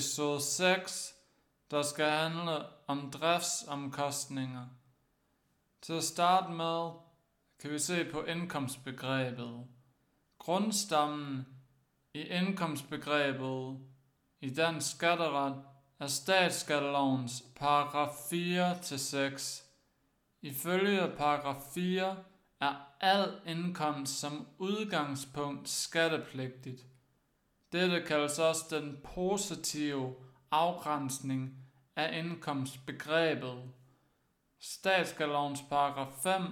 Episode 6, der skal handle om driftsomkostninger. Til at starte med kan vi se på indkomstbegrebet. Grundstammen i indkomstbegrebet i dansk skatteret er statsskattelovens paragraf 4-6. Ifølge paragraf 4 er al indkomst som udgangspunkt skattepligtigt. Dette kaldes også den positive afgrænsning af indkomstbegrebet. Statsskalovens paragraf 5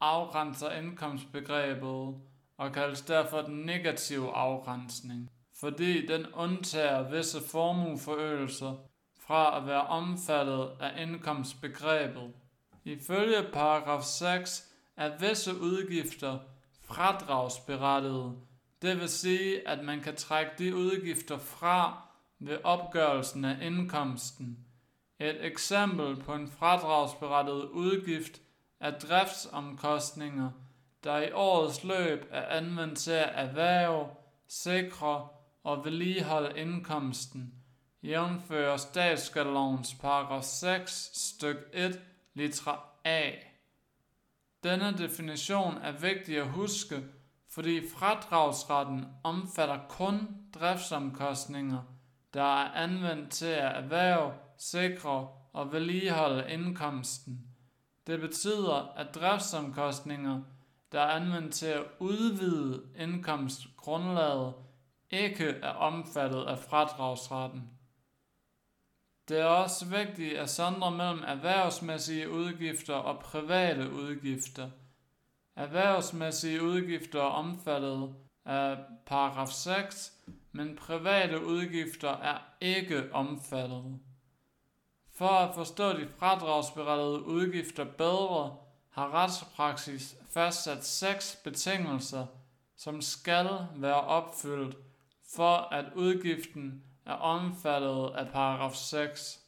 afgrænser indkomstbegrebet og kaldes derfor den negative afgrænsning, fordi den undtager visse formueforøgelser fra at være omfattet af indkomstbegrebet. Ifølge paragraf 6 er visse udgifter fradragsberettigede, det vil sige, at man kan trække de udgifter fra ved opgørelsen af indkomsten. Et eksempel på en fradragsberettiget udgift er driftsomkostninger, der i årets løb er anvendt til at erhverve, sikre og vedligeholde indkomsten, jævnfører statsskattelovens paragraf 6 styk 1 litra A. Denne definition er vigtig at huske, fordi fradragsretten omfatter kun driftsomkostninger, der er anvendt til at erhverve, sikre og vedligeholde indkomsten. Det betyder, at driftsomkostninger, der er anvendt til at udvide indkomstgrundlaget, ikke er omfattet af fradragsretten. Det er også vigtigt at sondre mellem erhvervsmæssige udgifter og private udgifter – Erhvervsmæssige udgifter er omfattet af paragraf 6, men private udgifter er ikke omfattet. For at forstå de fradragsberettede udgifter bedre, har retspraksis fastsat seks betingelser, som skal være opfyldt, for at udgiften er omfattet af paragraf 6.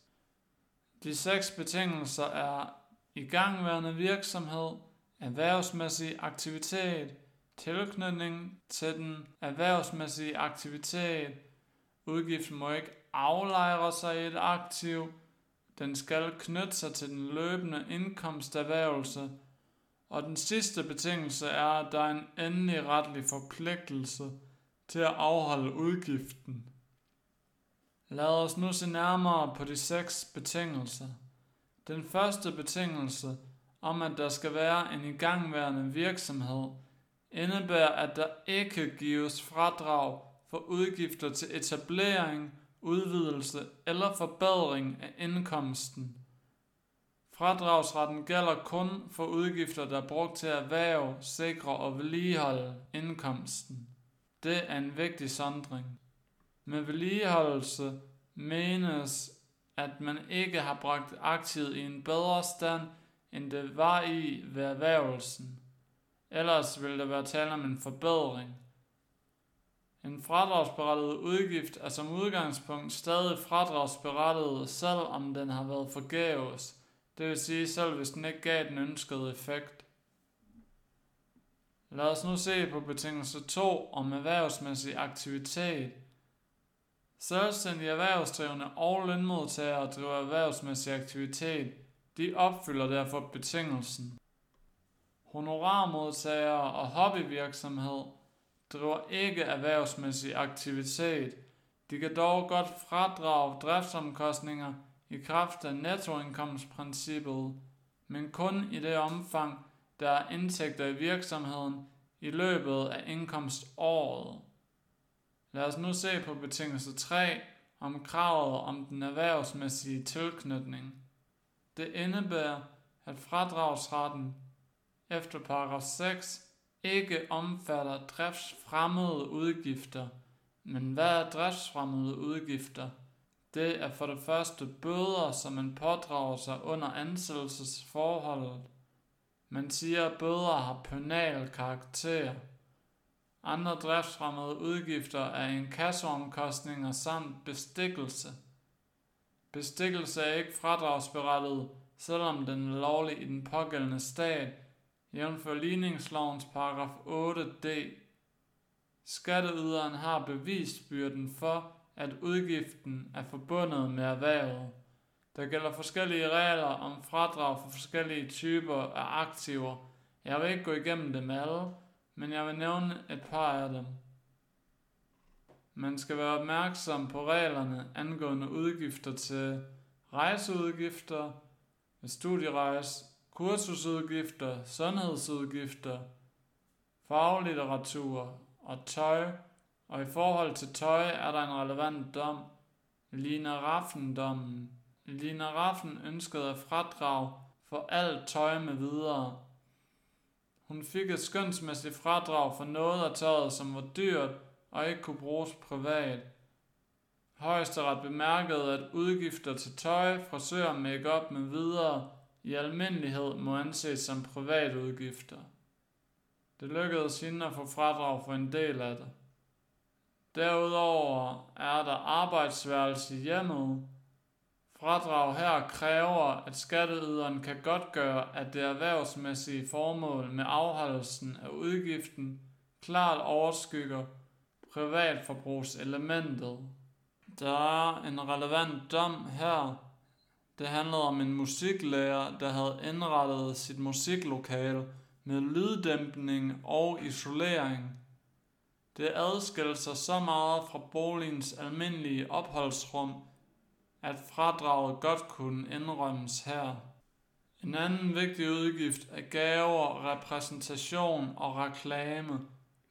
De seks betingelser er igangværende virksomhed, erhvervsmæssig aktivitet, tilknytning til den erhvervsmæssige aktivitet. Udgiften må ikke aflejre sig i et aktiv. Den skal knytte sig til den løbende indkomsterhvervelse. Og den sidste betingelse er, at der er en endelig retlig forpligtelse til at afholde udgiften. Lad os nu se nærmere på de seks betingelser. Den første betingelse – om, at der skal være en igangværende virksomhed, indebærer, at der ikke gives fradrag for udgifter til etablering, udvidelse eller forbedring af indkomsten. Fradragsretten gælder kun for udgifter, der er brugt til at erhverve, sikre og vedligeholde indkomsten. Det er en vigtig sondring. Med vedligeholdelse menes, at man ikke har bragt aktiet i en bedre stand end det var i ved erhvervelsen. Ellers ville der være tale om en forbedring. En fradragsberettiget udgift er som udgangspunkt stadig fradragsberettiget, selvom den har været forgæves, det vil sige selv hvis den ikke gav den ønskede effekt. Lad os nu se på betingelse 2 om erhvervsmæssig aktivitet. Selvstændige erhvervsdrivende og lønmodtagere driver erhvervsmæssig aktivitet – de opfylder derfor betingelsen. Honorarmodtagere og hobbyvirksomhed driver ikke erhvervsmæssig aktivitet. De kan dog godt fradrage driftsomkostninger i kraft af nettoindkomstprincippet, men kun i det omfang, der er indtægter i virksomheden i løbet af indkomståret. Lad os nu se på betingelse 3 om kravet om den erhvervsmæssige tilknytning. Det indebærer, at fradragsretten efter paragraf 6 ikke omfatter driftsfremmede udgifter. Men hvad er driftsfremmede udgifter? Det er for det første bøder, som man pådrager sig under ansættelsesforholdet. Man siger, at bøder har penal karakter. Andre driftsfremmede udgifter er inkassoomkostninger samt bestikkelse – Bestikkelse er ikke fradragsberettiget, selvom den er lovlig i den pågældende stat, jævnfør ligningslovens paragraf 8d. Skatteyderen har bevisbyrden for, at udgiften er forbundet med erhvervet. Der gælder forskellige regler om fradrag for forskellige typer af aktiver. Jeg vil ikke gå igennem dem alle, men jeg vil nævne et par af dem. Man skal være opmærksom på reglerne angående udgifter til rejseudgifter, studierejse, kursusudgifter, sundhedsudgifter, faglitteratur og tøj, og i forhold til tøj er der en relevant dom, Lina Raffen-dommen. Lina Raffen ønskede at fradrag for alt tøj med videre. Hun fik et skønsmæssigt fradrag for noget af tøjet, som var dyrt og ikke kunne bruges privat. Højesteret bemærkede, at udgifter til tøj, frisør, makeup med videre i almindelighed må anses som privatudgifter. Det lykkedes hende at få fradrag for en del af det. Derudover er der arbejdsværelse i hjemmet. Fradrag her kræver, at skatteyderen kan godtgøre, at det erhvervsmæssige formål med afholdelsen af udgiften klart overskygger privatforbrugselementet. Der er en relevant dom her. Det handlede om en musiklærer, der havde indrettet sit musiklokale med lyddæmpning og isolering. Det adskilte sig så meget fra boligens almindelige opholdsrum, at fradraget godt kunne indrømmes her. En anden vigtig udgift er gaver, repræsentation og reklame.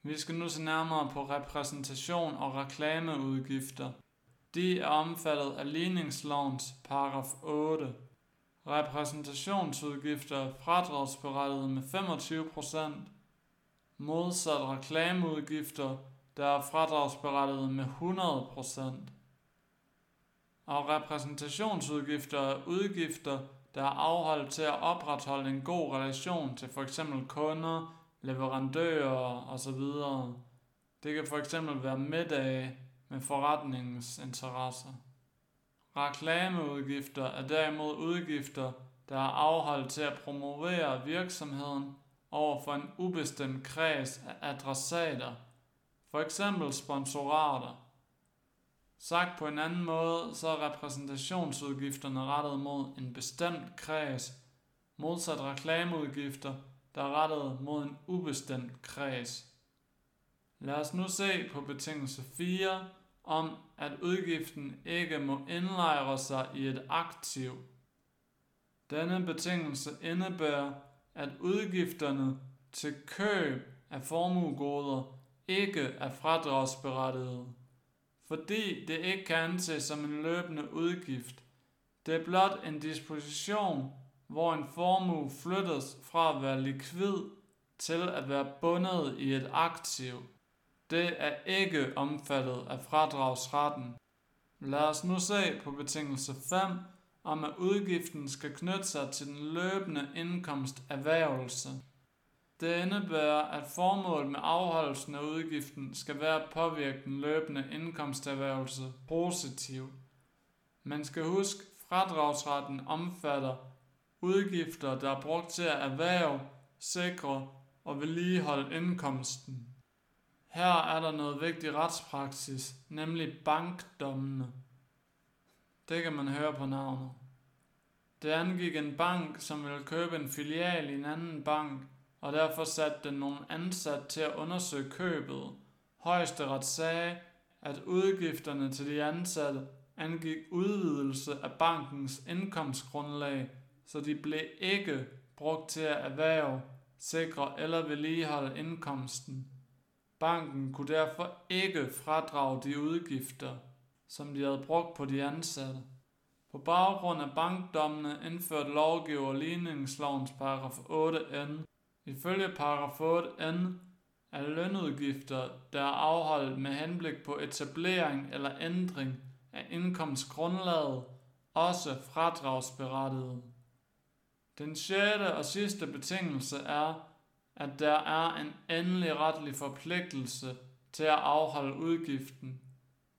Vi skal nu se nærmere på repræsentation og reklameudgifter. De er omfattet af ligningslovens paragraf 8. Repræsentationsudgifter fradragsberettiget med 25%, modsat reklameudgifter, der er fradragsberettiget med 100%. Og repræsentationsudgifter er udgifter, der er afholdt til at opretholde en god relation til f.eks. kunder, leverandører osv. Det kan f.eks. være middag med forretningens interesser. Reklameudgifter er derimod udgifter, der er afholdt til at promovere virksomheden over for en ubestemt kreds af adressater, for eksempel sponsorater. Sagt på en anden måde, så er repræsentationsudgifterne rettet mod en bestemt kreds, modsat reklameudgifter, der er rettet mod en ubestemt kreds. Lad os nu se på betingelse 4 om, at udgiften ikke må indlejre sig i et aktiv. Denne betingelse indebærer, at udgifterne til køb af formuegoder ikke er fradragsberettigede, fordi det ikke kan anses som en løbende udgift. Det er blot en disposition, hvor en formue flyttes fra at være likvid til at være bundet i et aktiv. Det er ikke omfattet af fradragsretten. Lad os nu se på betingelse 5, om at udgiften skal knytte sig til den løbende indkomst erhvervelse. Det indebærer, at formålet med afholdelsen af udgiften skal være at påvirke den løbende indkomsterhvervelse positivt. Man skal huske, fradragsretten omfatter udgifter, der er brugt til at erhverve, sikre og vedligeholde indkomsten. Her er der noget vigtig retspraksis, nemlig bankdommene. Det kan man høre på navnet. Det angik en bank, som ville købe en filial i en anden bank, og derfor satte den nogle ansat til at undersøge købet. Højesteret sagde, at udgifterne til de ansatte angik udvidelse af bankens indkomstgrundlag, så de blev ikke brugt til at erhverve, sikre eller vedligeholde indkomsten. Banken kunne derfor ikke fradrage de udgifter, som de havde brugt på de ansatte. På baggrund af bankdommene indførte lovgiver ligningslovens paragraf 8n. Ifølge paragraf 8n er lønudgifter, der er afholdt med henblik på etablering eller ændring af indkomstgrundlaget, også fradragsberettiget. Den sjette og sidste betingelse er, at der er en endelig retlig forpligtelse til at afholde udgiften.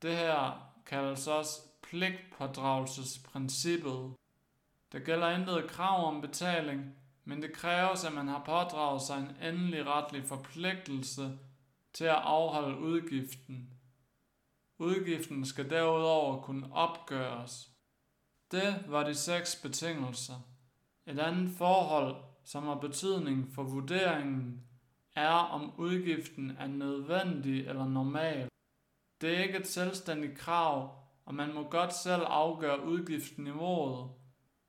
Det her kaldes også pligtpådragelsesprincippet. Der gælder intet krav om betaling, men det kræves, at man har pådraget sig en endelig retlig forpligtelse til at afholde udgiften. Udgiften skal derudover kunne opgøres. Det var de seks betingelser. Et andet forhold, som har betydning for vurderingen, er om udgiften er nødvendig eller normal. Det er ikke et selvstændigt krav, og man må godt selv afgøre udgiftsniveauet.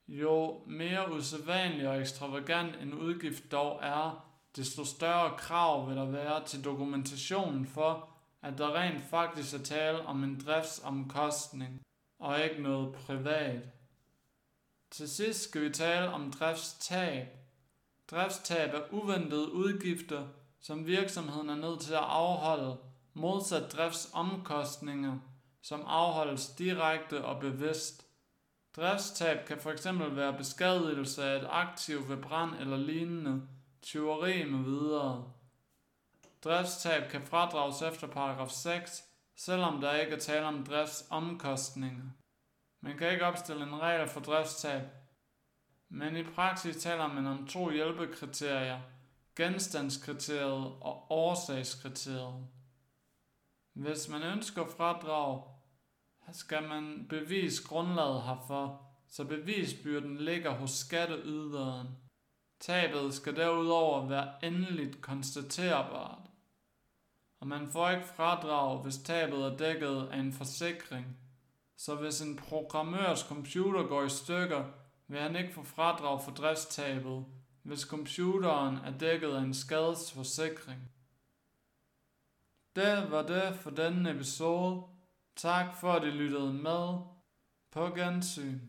Jo mere usædvanlig og ekstravagant en udgift dog er, desto større krav vil der være til dokumentationen for, at der rent faktisk er tale om en driftsomkostning og ikke noget privat. Til sidst skal vi tale om driftstab. Driftstab er uventede udgifter, som virksomheden er nødt til at afholde, modsat driftsomkostninger, som afholdes direkte og bevidst. Driftstab kan fx være beskadigelse af et aktiv ved brand eller lignende, tyveri med videre. Driftstab kan fradrages efter paragraf 6, selvom der ikke er tale om driftsomkostninger. Man kan ikke opstille en regel for driftstab, men i praksis taler man om to hjælpekriterier, genstandskriteriet og årsagskriteriet. Hvis man ønsker fradrag, skal man bevise grundlaget herfor, så bevisbyrden ligger hos skatteyderen. Tabet skal derudover være endeligt konstaterbart. Og man får ikke fradrag, hvis tabet er dækket af en forsikring. Så hvis en programmørs computer går i stykker, vil han ikke få fradrag for driftstabet, hvis computeren er dækket af en skadesforsikring. Det var det for denne episode. Tak for at I lyttede med. På gensyn.